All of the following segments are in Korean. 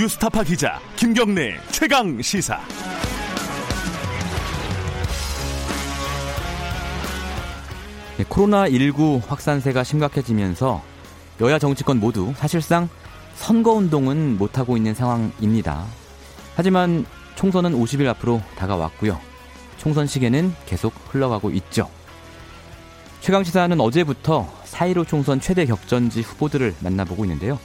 뉴스타파 기자 김경래 최강 시사. 네, 코로나19 확산세가 심각해지면서 여야 정치권 모두 사실상 선거 운동은 못하고 있는 상황입니다. 하지만 총선은 50일 앞으로 다가왔고요. 총선 시계는 계속 흘러가고 있죠. 최강 시사는 어제부터 4.15 총선 최대 격전지 후보들을 만나보고 있는데요.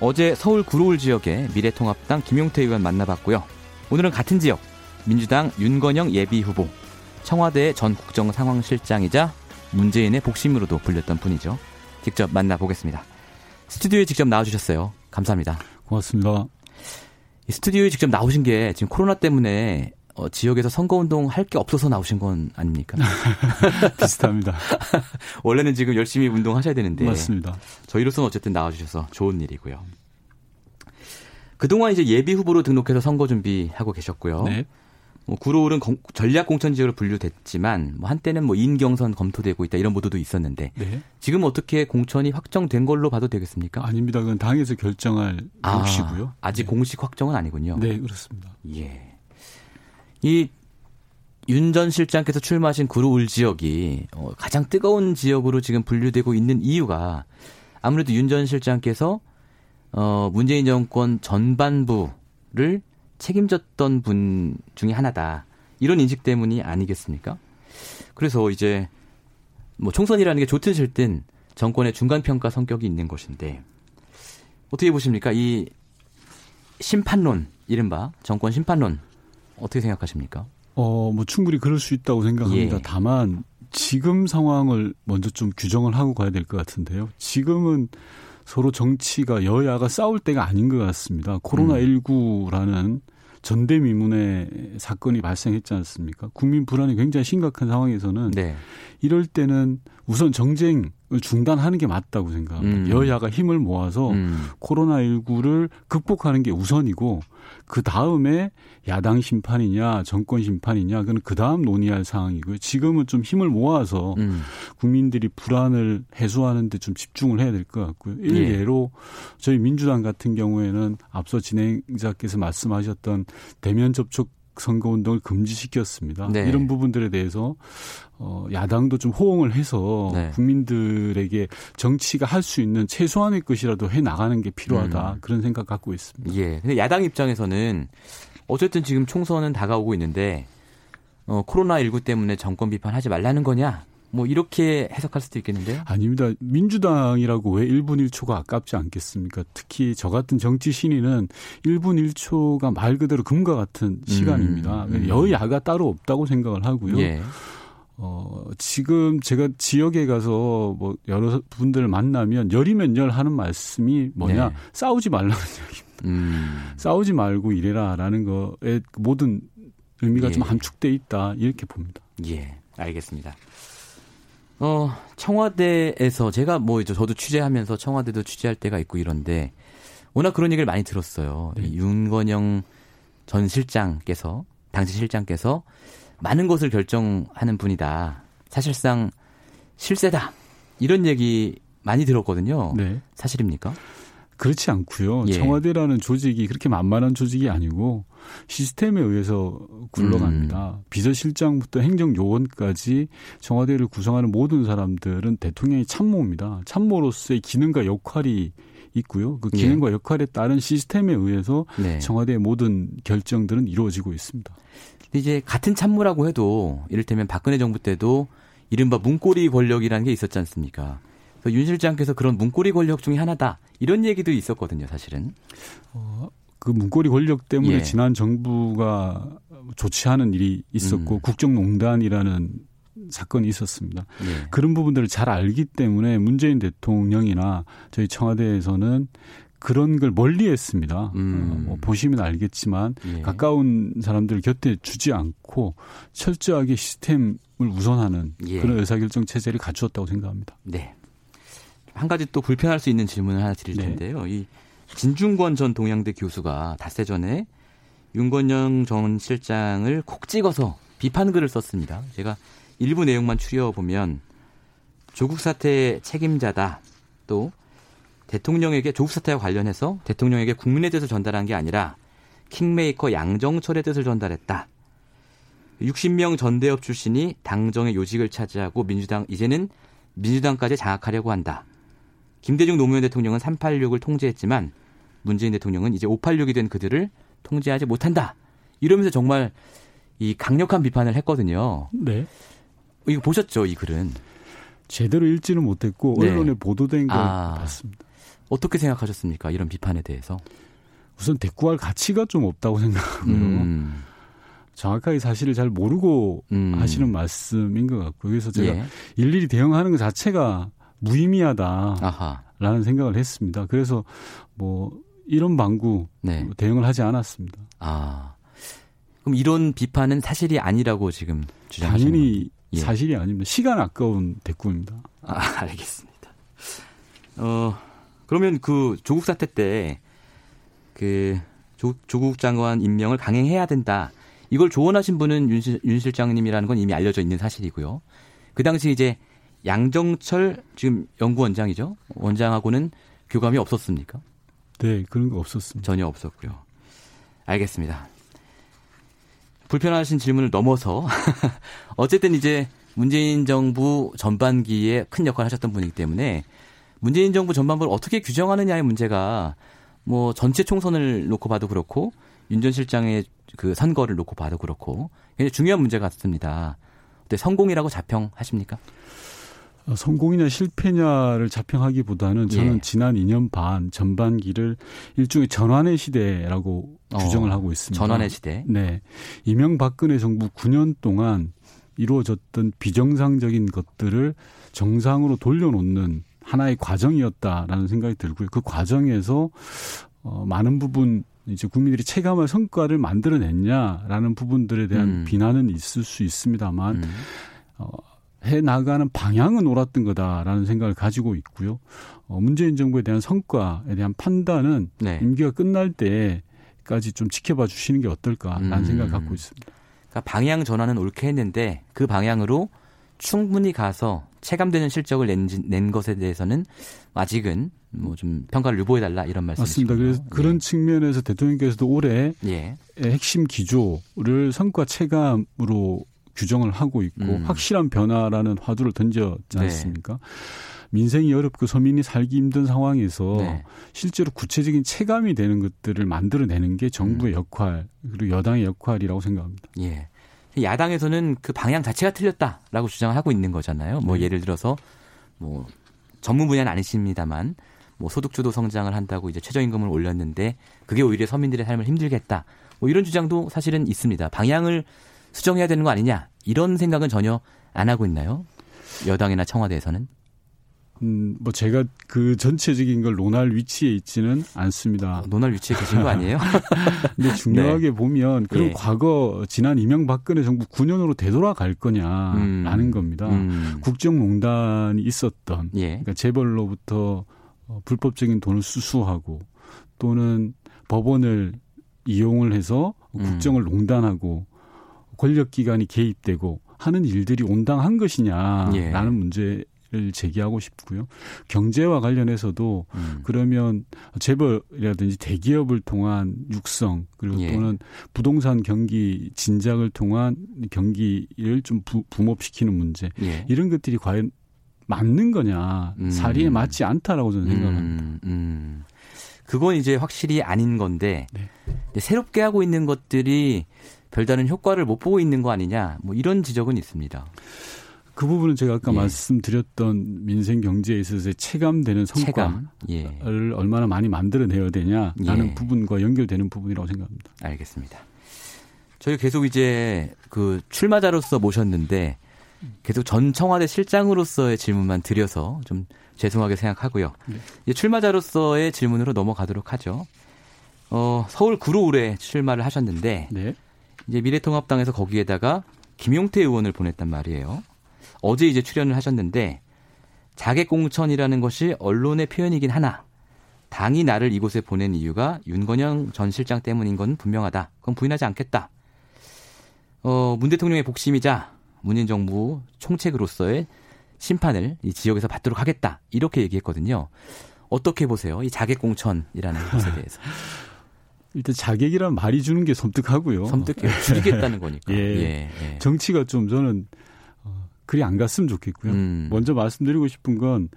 어제 서울 구로울 지역의 미래통합당 김용태 의원 만나봤고요. 오늘은 같은 지역 민주당 윤건영 예비후보 청와대 전 국정상황실장이자 문재인의 복심으로도 불렸던 분이죠. 직접 만나보겠습니다. 스튜디오에 직접 나와주셨어요. 감사합니다. 고맙습니다. 스튜디오에 직접 나오신 게 지금 코로나 때문에 어, 지역에서 선거운동 할 게 없어서 나오신 건 아닙니까? 비슷합니다. 원래는 지금 열심히 운동하셔야 되는데. 맞습니다. 저희로서는 어쨌든 나와주셔서 좋은 일이고요. 그동안 이제 예비 후보로 등록해서 선거 준비하고 계셨고요. 네. 뭐 구로울은 전략 공천 지역으로 분류됐지만 뭐 한때는 뭐 인경선 검토되고 있다 이런 보도도 있었는데 네. 지금 어떻게 공천이 확정된 걸로 봐도 되겠습니까? 아닙니다. 그건 당에서 결정할 아, 몫이고요. 아직 네. 공식 확정은 아니군요. 네, 그렇습니다. 예. 이 윤 전 실장께서 출마하신 구로울 지역이 어, 가장 뜨거운 지역으로 지금 분류되고 있는 이유가 아무래도 윤 전 실장께서 어, 문재인 정권 전반부를 책임졌던 분 중에 하나다. 이런 인식 때문이 아니겠습니까? 그래서 이제 뭐 총선이라는 게 좋든 싫든 정권의 중간 평가 성격이 있는 것인데 어떻게 보십니까? 이 심판론 이른바 정권 심판론 어떻게 생각하십니까? 어, 뭐 충분히 그럴 수 있다고 생각합니다. 예. 다만 지금 상황을 먼저 좀 규정을 하고 가야 될 것 같은데요. 지금은 서로 정치가 여야가 싸울 때가 아닌 것 같습니다. 코로나19라는 음. 전대미문의 사건이 발생했지 않습니까? 국민 불안이 굉장히 심각한 상황에서는 네. 이럴 때는 우선 정쟁을 중단하는 게 맞다고 생각합니다. 음. 여야가 힘을 모아서 음. 코로나19를 극복하는 게 우선이고 그 다음에 야당 심판이냐 정권 심판이냐 그건 그 다음 논의할 상황이고요. 지금은 좀 힘을 모아서 음. 국민들이 불안을 해소하는 데 좀 집중을 해야 될 것 같고요. 예. 일례로 저희 민주당 같은 경우에는 앞서 진행자께서 말씀하셨던 대면 접촉 선거 운동을 금지시켰습니다. 네. 이런 부분들에 대해서 어 야당도 좀 호응을 해서 네. 국민들에게 정치가 할 수 있는 최소한의 것이라도 해 나가는 게 필요하다. 음. 그런 생각 갖고 있습니다. 예. 근데 야당 입장에서는 어쨌든 지금 총선은 다가오고 있는데 어 코로나 19 때문에 정권 비판하지 말라는 거냐? 뭐 이렇게 해석할 수도 있겠는데요. 아닙니다. 민주당이라고 왜 1분 1초가 아깝지 않겠습니까? 특히 저 같은 정치 신인은 1분 1초가 말 그대로 금과 같은 시간입니다. 음, 음. 여야가 따로 없다고 생각을 하고요. 예. 어, 지금 제가 지역에 가서 뭐 여러 분들을 만나면 열이면 열 하는 말씀이 뭐냐. 네. 싸우지 말라는 얘기입니다. 음. 싸우지 말고 이래라 라는 거에 모든 의미가 예. 좀 함축돼 있다. 이렇게 봅니다. 예. 알겠습니다. 어, 청와대에서 제가 뭐 이제 저도 취재하면서 청와대도 취재할 때가 있고 이런데 워낙 그런 얘기를 많이 들었어요. 네. 윤건영 전 실장께서 당시 실장께서 많은 것을 결정하는 분이다. 사실상 실세다. 이런 얘기 많이 들었거든요. 네. 사실입니까? 그렇지 않고요. 예. 청와대라는 조직이 그렇게 만만한 조직이 아니고 시스템에 의해서 굴러갑니다. 음. 비서실장부터 행정요원까지 청와대를 구성하는 모든 사람들은 대통령의 참모입니다. 참모로서의 기능과 역할이 있고요. 그 기능과 예. 역할에 따른 시스템에 의해서 네. 청와대의 모든 결정들은 이루어지고 있습니다. 이제 같은 참모라고 해도 이를테면 박근혜 정부 때도 이른바 문고리 권력이라는 게 있었지 않습니까? 윤 실장께서 그런 문고리 권력 중에 하나다 이런 얘기도 있었거든요, 사실은. 어, 그 문고리 권력 때문에 예. 지난 정부가 좋지 않은 일이 있었고 음. 국정농단이라는 사건이 있었습니다. 예. 그런 부분들을 잘 알기 때문에 문재인 대통령이나 저희 청와대에서는 그런 걸 멀리 했습니다. 음. 어, 뭐 보시면 알겠지만 예. 가까운 사람들 곁에 주지 않고 철저하게 시스템을 우선하는 예. 그런 의사결정 체제를 갖추었다고 생각합니다. 네. 한 가지 또 불편할 수 있는 질문을 하나 드릴 네. 텐데요. 네. 이 진중권 전 동양대 교수가 닷새 전에 윤건영 전 실장을 콕 찍어서 비판 글을 썼습니다. 제가 일부 내용만 추려 보면 조국 사태 책임자다. 또 대통령에게 조국 사태와 관련해서 대통령에게 국민의 뜻을 전달한 게 아니라 킹메이커 양정철의 뜻을 전달했다. 60명 전대협 출신이 당정의 요직을 차지하고 민주당 이제는 민주당까지 장악하려고 한다. 김대중 노무현 대통령은 386을 통제했지만 문재인 대통령은 이제 586이 된 그들을 통제하지 못한다. 이러면서 정말 이 강력한 비판을 했거든요. 네. 이거 보셨죠, 이 글은? 제대로 읽지는 못했고 네. 언론에 보도된 걸 아, 봤습니다. 어떻게 생각하셨습니까? 이런 비판에 대해서? 우선 대꾸할 가치가 좀 없다고 생각하고요. 음. 정확하게 사실을 잘 모르고 음. 하시는 말씀인 것 같고요. 그래서 제가 예. 일일이 대응하는 것 자체가 무의미하다라는 아하. 생각을 했습니다. 그래서 뭐 이런 방구 네. 대응을 하지 않았습니다. 아. 그럼 이런 비판은 사실이 아니라고 지금 주장하시는 당연히 예. 사실이 아닙니다. 시간 아까운 대꾸입니다. 아, 알겠습니다. 어, 그러면 그 조국 사태 때 그 조국 장관 임명을 강행해야 된다. 이걸 조언하신 분은 윤, 윤 실장님이라는 건 이미 알려져 있는 사실이고요. 그 당시 이제 양정철 지금 연구원장이죠. 원장하고는 교감이 없었습니까? 네, 그런 거 없었습니다. 전혀 없었고요. 알겠습니다. 불편하신 질문을 넘어서 어쨌든 이제 문재인 정부 전반기에 큰 역할을 하셨던 분이기 때문에 문재인 정부 전반부를 어떻게 규정하느냐의 문제가 뭐 전체 총선을 놓고 봐도 그렇고 윤 전 실장의 그 선거를 놓고 봐도 그렇고 굉장히 중요한 문제 같습니다. 근데 성공이라고 자평하십니까? 어, 성공이냐 실패냐를 자평하기보다는 저는 예. 지난 2년 반 전반기를 일종의 전환의 시대라고 어, 규정을 하고 있습니다. 전환의 시대. 네. 이명박근혜 정부 9년 동안 이루어졌던 비정상적인 것들을 정상으로 돌려놓는 하나의 과정이었다라는 생각이 들고요. 그 과정에서 어, 많은 부분 이제 국민들이 체감할 성과를 만들어냈냐라는 부분들에 대한 음. 비난은 있을 수 있습니다만 음. 어, 해 나가는 방향은 옳았던 거다라는 생각을 가지고 있고요. 어, 문재인 정부에 대한 성과에 대한 판단은 네. 임기가 끝날 때까지 좀 지켜봐 주시는 게 어떨까라는 음. 생각을 갖고 있습니다. 그러니까 방향 전환은 옳게 했는데 그 방향으로 충분히 가서 체감되는 실적을 낸, 낸 것에 대해서는 아직은 뭐 좀 평가를 유보해 달라 이런 말씀이시죠. 맞습니다. 그래서 그런 예. 측면에서 대통령께서도 올해 예. 핵심 기조를 성과 체감으로 규정을 하고 있고 음. 확실한 변화라는 화두를 던졌지 네. 않습니까? 네. 민생이 어렵고 서민이 살기 힘든 상황에서 네. 실제로 구체적인 체감이 되는 것들을 만들어내는 게 정부의 음. 역할 그리고 여당의 역할이라고 생각합니다. 예. 야당에서는 그 방향 자체가 틀렸다라고 주장을 하고 있는 거잖아요. 뭐 네. 예를 들어서 뭐 전문 분야는 아니십니다만 뭐 소득주도 성장을 한다고 이제 최저임금을 올렸는데 그게 오히려 서민들의 삶을 힘들겠다. 뭐 이런 주장도 사실은 있습니다. 방향을 수정해야 되는 거 아니냐 이런 생각은 전혀 안 하고 있나요? 여당이나 청와대에서는? 음, 뭐 제가 그 전체적인 걸 논할 위치에 있지는 않습니다. 어, 논할 위치에 계신 거 아니에요? 근데 중요하게 네. 보면 그럼 예. 과거 지난 이명박근혜 정부 9년으로 되돌아갈 거냐라는 음. 겁니다. 음. 국정농단이 있었던 예. 그러니까 재벌로부터 어, 불법적인 돈을 수수하고 또는 법원을 이용을 해서 음. 국정을 농단하고 권력기관이 개입되고 하는 일들이 온당한 것이냐라는 예. 문제 를 제기하고 싶고요. 경제와 관련해서도 음. 그러면 재벌이라든지 대기업을 통한 육성 그리고 예. 또는 부동산 경기 진작을 통한 경기를 좀 부, 붐업시키는 문제 예. 이런 것들이 과연 맞는 거냐 음. 사리에 맞지 않다라고 저는 생각합니다. 음, 음. 그건 이제 확실히 아닌 건데 네. 새롭게 하고 있는 것들이 별다른 효과를 못 보고 있는 거 아니냐 뭐 이런 지적은 있습니다. 그 부분은 제가 아까 예. 말씀드렸던 민생 경제에 있어서 체감되는 성과를 체감. 예. 얼마나 많이 만들어내야 되냐라는 예. 부분과 연결되는 부분이라고 생각합니다. 알겠습니다. 저희 계속 이제 그 출마자로서 모셨는데 계속 전 청와대 실장으로서의 질문만 드려서 좀 죄송하게 생각하고요. 네. 출마자로서의 질문으로 넘어가도록 하죠. 어, 서울 구로울에 출마를 하셨는데 네. 이제 미래통합당에서 거기에다가 김용태 의원을 보냈단 말이에요. 어제 이제 출연을 하셨는데 자객 공천이라는 것이 언론의 표현이긴 하나 당이 나를 이곳에 보낸 이유가 윤건영 전 실장 때문인 건 분명하다. 그건 부인하지 않겠다. 어, 문 대통령의 복심이자 문인 정부 총책으로서의 심판을 이 지역에서 받도록 하겠다. 이렇게 얘기했거든요. 어떻게 보세요? 이 자객 공천이라는 것에 대해서. 일단 자객이란 말이 주는 게 섬뜩하고요. 섬뜩해요. 줄이겠다는 거니까. 예. 예, 예. 정치가 좀 저는 어, 그리 안 갔으면 좋겠고요. 음. 먼저 말씀드리고 싶은 건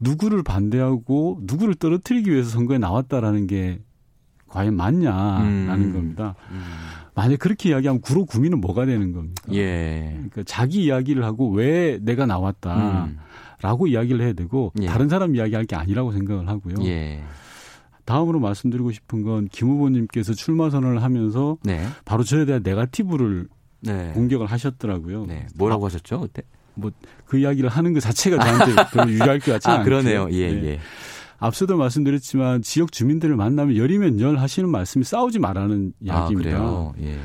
누구를 반대하고 누구를 떨어뜨리기 위해서 선거에 나왔다라는 게 과연 맞냐라는 음. 겁니다. 음. 만약 그렇게 이야기하면 구로 구민은 뭐가 되는 겁니까? 예. 그러니까 자기 이야기를 하고 왜 내가 나왔다라고 음. 이야기를 해야 되고 예. 다른 사람 이야기할 게 아니라고 생각을 하고요. 예. 다음으로 말씀드리고 싶은 건 김 후보님께서 출마 선언을 하면서 네. 바로 저에 대한 네가티브를 네. 공격을 하셨더라고요. 네. 뭐라고 아, 하셨죠 그때? 뭐 그 이야기를 하는 것 자체가 저한테 별로 유리할 것 같지 않아요. 그러네요. 예, 네. 예. 앞서도 말씀드렸지만 지역 주민들을 만나면 열이면 열 하시는 말씀이 싸우지 말라는 아, 이야기입니다. 아, 예.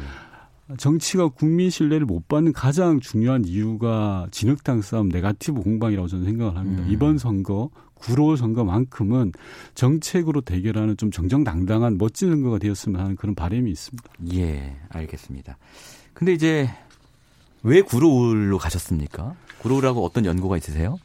정치가 국민 신뢰를 못 받는 가장 중요한 이유가 진흙탕 싸움, 네가티브 공방이라고 저는 생각을 합니다. 음. 이번 선거 구로 선거만큼은 정책으로 대결하는 좀 정정당당한 멋진 선거가 되었으면 하는 그런 바람이 있습니다. 예, 알겠습니다. 근데 이제 왜 구로로 가셨습니까? 구로라고 어떤 연구가 있으세요?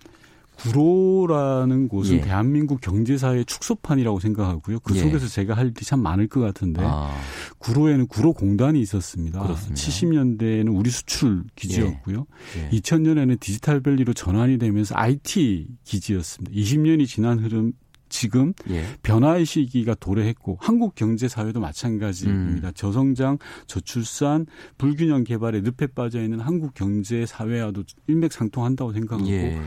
구로라는 곳은 예. 대한민국 경제사의 축소판이라고 생각하고요. 그 예. 속에서 제가 할 일이 참 많을 것 같은데 아. 구로에는 구로 공단이 있었습니다. 그렇습니다. 70년대에는 우리 수출 기지였고요. 예. 2000년에는 예. 디지털밸리로 전환이 되면서 IT 기지였습니다. 20년이 지난 흐름 지금 예. 변화의 시기가 도래했고 한국 경제 사회도 마찬가지입니다. 음. 저성장, 저출산, 불균형 개발에 늪에 빠져 있는 한국 경제 사회와도 일맥상통한다고 생각하고 예.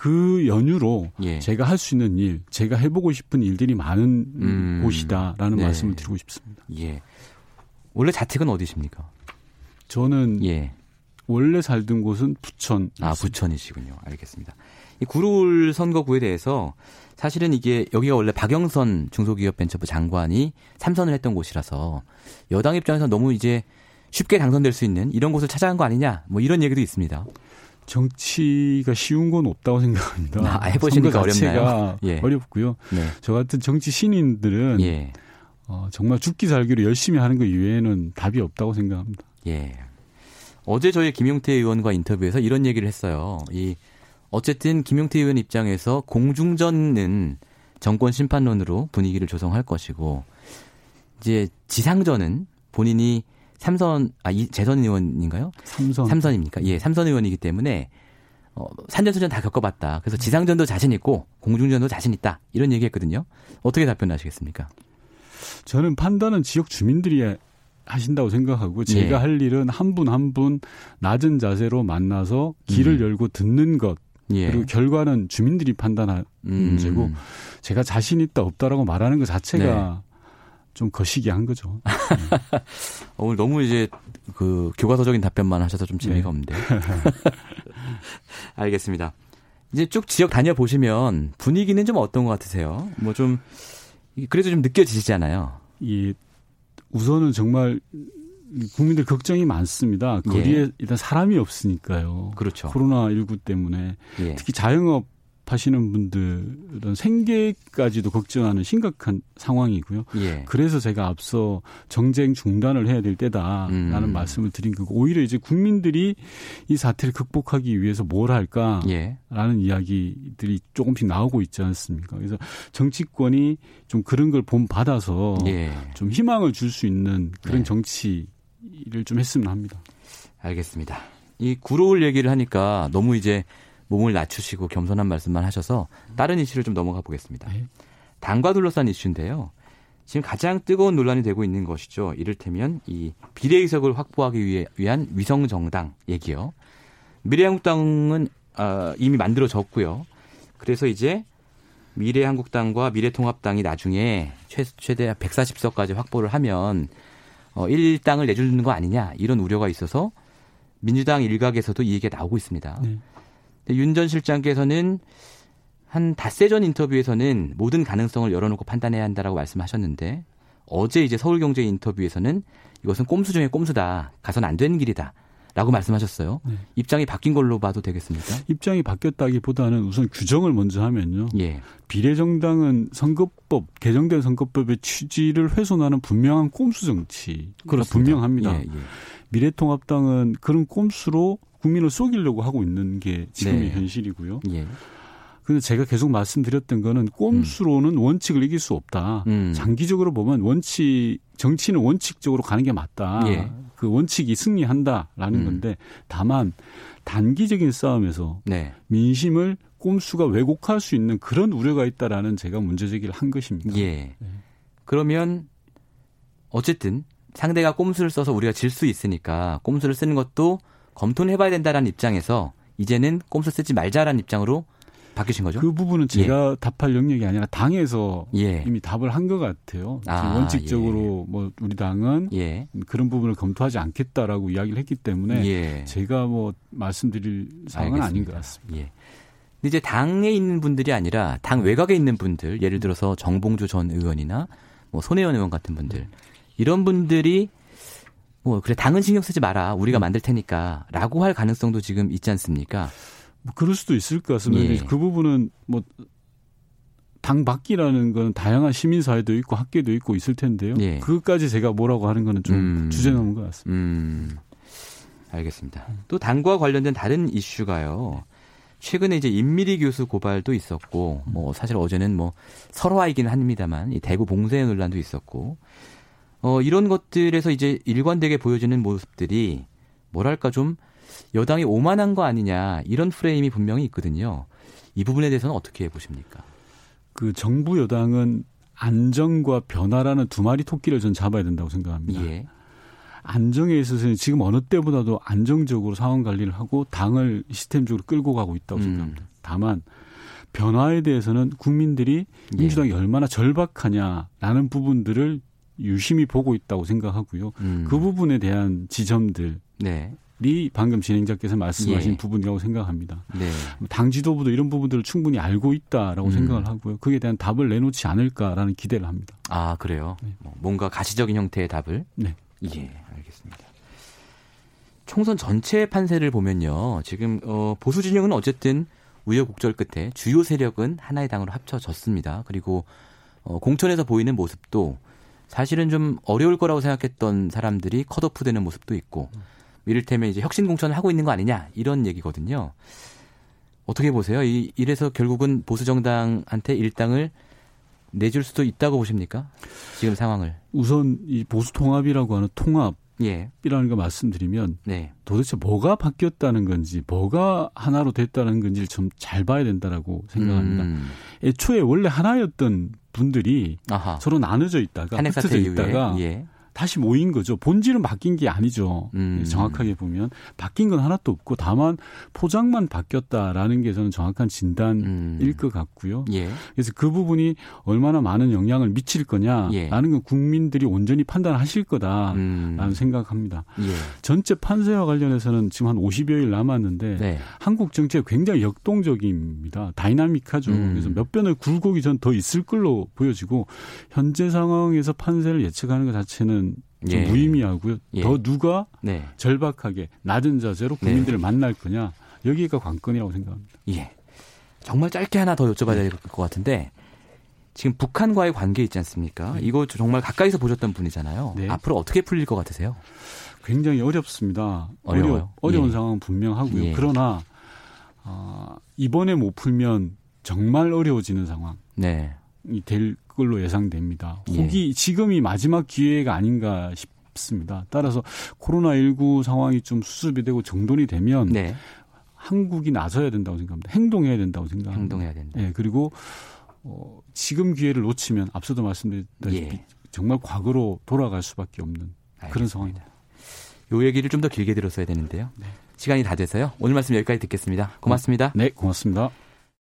그 연유로 예. 제가 할 수 있는 일, 제가 해보고 싶은 일들이 많은 음. 곳이다라는 네. 말씀을 드리고 싶습니다. 예. 원래 자택은 어디십니까? 저는 예. 원래 살던 곳은 부천. 아 부천이시군요. 알겠습니다. 이 구룰 선거구에 대해서 사실은 이게 여기가 원래 박영선 중소기업벤처부 장관이 삼선을 했던 곳이라서 여당 입장에서 너무 이제 쉽게 당선될 수 있는 이런 곳을 찾아간 거 아니냐 뭐 이런 얘기도 있습니다. 정치가 쉬운 건 없다고 생각합니다. 아, 해보시니까 어렵나요? 예. 어렵고요. 네. 저 같은 정치 신인들은 예. 어, 정말 죽기 살기로 열심히 하는 것 이외에는 답이 없다고 생각합니다. 예. 어제 저희 김용태 의원과 인터뷰에서 이런 얘기를 했어요. 이 어쨌든 김용태 의원 입장에서 공중전은 정권 심판론으로 분위기를 조성할 것이고 이제 지상전은 본인이 삼선 아 이, 재선 의원인가요? 삼선 삼선입니까? 예, 삼선 의원이기 때문에 어, 산전수전 다 겪어봤다. 그래서 지상전도 자신 있고 공중전도 자신 있다. 이런 얘기했거든요. 어떻게 답변하시겠습니까? 저는 판단은 지역 주민들이 하신다고 생각하고 제가 예. 할 일은 한 분 한 분 낮은 자세로 만나서 길을 음. 열고 듣는 것 예. 그리고 결과는 주민들이 판단할 음. 문제고 제가 자신 있다 없다라고 말하는 것 자체가 네. 좀 거시기한 거죠. 네. 오늘 너무 이제 그 교과서적인 답변만 하셔서 좀 재미가 네. 없는데. 알겠습니다. 이제 쭉 지역 다녀 보시면 분위기는 좀 어떤 것 같으세요? 뭐 좀 그래도 좀 느껴지시잖아요. 이 우선은 정말 국민들 걱정이 많습니다. 거리에 예. 일단 사람이 없으니까요. 그렇죠. 코로나 19 때문에 예. 특히 자영업 하시는 분들은 생계까지도 걱정하는 심각한 상황이고요. 예. 그래서 제가 앞서 정쟁 중단을 해야 될 때다라는 음. 말씀을 드린 거고 오히려 이제 국민들이 이 사태를 극복하기 위해서 뭘 할까라는 예. 이야기들이 조금씩 나오고 있지 않습니까? 그래서 정치권이 좀 그런 걸 본 받아서 예. 좀 희망을 줄 수 있는 그런 네. 정치를 좀 했으면 합니다. 알겠습니다. 이 구로울 얘기를 하니까 너무 이제 몸을 낮추시고 겸손한 말씀만 하셔서 다른 이슈를 좀 넘어가 보겠습니다. 네. 당과 둘러싼 이슈인데요. 지금 가장 뜨거운 논란이 되고 있는 것이죠. 이를테면 이 비례의석을 확보하기 위해, 위한 위성 정당 얘기요. 미래한국당은 어, 이미 만들어졌고요. 그래서 이제 미래한국당과 미래통합당이 나중에 최, 최대 140석까지 확보를 하면 어, 1당을 내주는 거 아니냐 이런 우려가 있어서 민주당 일각에서도 이 얘기가 나오고 있습니다. 네. 윤 전 실장께서는 한 닷새 전 인터뷰에서는 모든 가능성을 열어놓고 판단해야 한다라고 말씀하셨는데 어제 이제 서울경제 인터뷰에서는 이것은 꼼수 중에 꼼수다. 가선 안 되는 길이다. 라고 말씀하셨어요. 네. 입장이 바뀐 걸로 봐도 되겠습니까? 입장이 바뀌었다기보다는 우선 규정을 먼저 하면요. 예. 비례정당은 선거법 개정된 선거법의 취지를 훼손하는 분명한 꼼수 정치. 그렇 분명합니다. 예, 예. 미래통합당은 그런 꼼수로 국민을 속이려고 하고 있는 게 지금의 네. 현실이고요. 예. 근데 제가 계속 말씀드렸던 거는 꼼수로는 음. 원칙을 이길 수 없다. 음. 장기적으로 보면 원칙 정치는 원칙적으로 가는 게 맞다. 예. 그 원칙이 승리한다라는 음. 건데 다만 단기적인 싸움에서 네. 민심을 꼼수가 왜곡할 수 있는 그런 우려가 있다라는 제가 문제 제기를 한 것입니다. 예. 네. 그러면 어쨌든 상대가 꼼수를 써서 우리가 질 수 있으니까 꼼수를 쓰는 것도 검토를 해봐야 된다라는 입장에서 이제는 꼼수 쓰지 말자라는 입장으로 바뀌신 거죠? 그 부분은 제가 예. 답할 영역이 아니라 당에서 예. 이미 답을 한 것 같아요. 아, 원칙적으로 예. 뭐 우리 당은 예. 그런 부분을 검토하지 않겠다라고 이야기를 했기 때문에 예. 제가 뭐 말씀드릴 상황은 아닌 것 같습니다. 예. 근데 이제 당에 있는 분들이 아니라 당 외곽에 있는 분들, 예를 들어서 정봉주 전 의원이나 뭐 손혜원 의원 같은 분들 이런 분들이 뭐 그래 당은 신경 쓰지 마라 우리가 음. 만들 테니까라고 할 가능성도 지금 있지 않습니까? 뭐 그럴 수도 있을 것 같습니다. 예. 그 부분은 뭐 당 밖이라는 건 다양한 시민사회도 있고 학계도 있고 있을 텐데요. 예. 그것까지 제가 뭐라고 하는 거는 좀 음. 주제 넘은 것 같습니다. 음. 알겠습니다. 또 당과 관련된 다른 이슈가요. 최근에 이제 임미리 교수 고발도 있었고, 뭐 사실 어제는 뭐 설화이기는 합니다만 이 대구 봉쇄 논란도 있었고, 어 이런 것들에서 이제 일관되게 보여지는 모습들이 뭐랄까 좀 여당이 오만한 거 아니냐 이런 프레임이 분명히 있거든요. 이 부분에 대해서는 어떻게 보십니까? 그 정부 여당은 안정과 변화라는 두 마리 토끼를 전 잡아야 된다고 생각합니다. 예. 안정에 있어서는 지금 어느 때보다도 안정적으로 상황 관리를 하고 당을 시스템적으로 끌고 가고 있다고 음. 생각합니다. 다만 변화에 대해서는 국민들이 예. 민주당이 얼마나 절박하냐라는 부분들을 유심히 보고 있다고 생각하고요. 음. 그 부분에 대한 지점들 네. 이 방금 진행자께서 말씀하신 예. 부분이라고 생각합니다. 네. 당 지도부도 이런 부분들을 충분히 알고 있다라고 음. 생각을 하고요. 그에 대한 답을 내놓지 않을까라는 기대를 합니다. 아 그래요? 네. 뭐 뭔가 가시적인 형태의 답을? 네. 예, 알겠습니다. 총선 전체 판세를 보면요. 지금 어, 보수 진영은 어쨌든 우여곡절 끝에 주요 세력은 하나의 당으로 합쳐졌습니다. 그리고 어, 공천에서 보이는 모습도 사실은 좀 어려울 거라고 생각했던 사람들이 컷오프 되는 모습도 있고 이를테면 이제 혁신 공천을 하고 있는 거 아니냐 이런 얘기거든요. 어떻게 보세요? 이 이래서 결국은 보수 정당한테 일당을 내줄 수도 있다고 보십니까? 지금 상황을. 우선 이 보수 통합이라고 하는 통합 예. 이라는 거 말씀드리면 네. 도대체 뭐가 바뀌었다는 건지 뭐가 하나로 됐다는 건지를 좀 잘 봐야 된다라고 생각합니다. 음. 애초에 원래 하나였던 분들이 아하. 서로 나눠져 있다가 흩어져 있다가 예. 다시 모인 거죠. 본질은 바뀐 게 아니죠. 음. 정확하게 보면 바뀐 건 하나도 없고 다만 포장만 바뀌었다라는 게 저는 정확한 진단일 음. 것 같고요. 예. 그래서 그 부분이 얼마나 많은 영향을 미칠 거냐라는 예. 건 국민들이 온전히 판단하실 거다라는 음. 생각합니다. 예. 전체 판세와 관련해서는 지금 한 50여일 남았는데 네. 한국 정치가 굉장히 역동적입니다. 다이나믹하죠. 음. 그래서 몇 변의 굴곡이 전 더 있을 걸로 보여지고 현재 상황에서 판세를 예측하는 것 자체는 예. 무의미하고요. 예. 더 누가 네. 절박하게 낮은 자세로 국민들을 네. 만날 거냐 여기가 관건이라고 생각합니다. 예. 정말 짧게 하나 더 여쭤봐야 될 것 같은데 지금 북한과의 관계 있지 않습니까? 네. 이거 정말 가까이서 보셨던 분이잖아요. 네. 앞으로 어떻게 풀릴 것 같으세요? 굉장히 어렵습니다. 어려워요. 어려, 운 예. 상황은 분명하고요. 예. 그러나 어, 이번에 못 풀면 정말 어려워지는 상황이 네. 될 걸로 예상됩니다. 혹이 예. 지금이 마지막 기회가 아닌가 싶습니다. 따라서 코로나19 상황이 좀 수습이 되고 정돈이 되면 네. 한국이 나서야 된다고 생각합니다. 행동해야 된다고 생각합니다. 행동해야 된다. 네, 그리고 어, 지금 기회를 놓치면 앞서도 말씀드렸다시피 예. 정말 과거로 돌아갈 수밖에 없는 알겠습니다. 그런 상황입니다. 요 얘기를 좀 더 길게 들었어야 되는데요. 네. 시간이 다 돼서요. 오늘 말씀 여기까지 듣겠습니다. 고맙습니다. 네, 고맙습니다.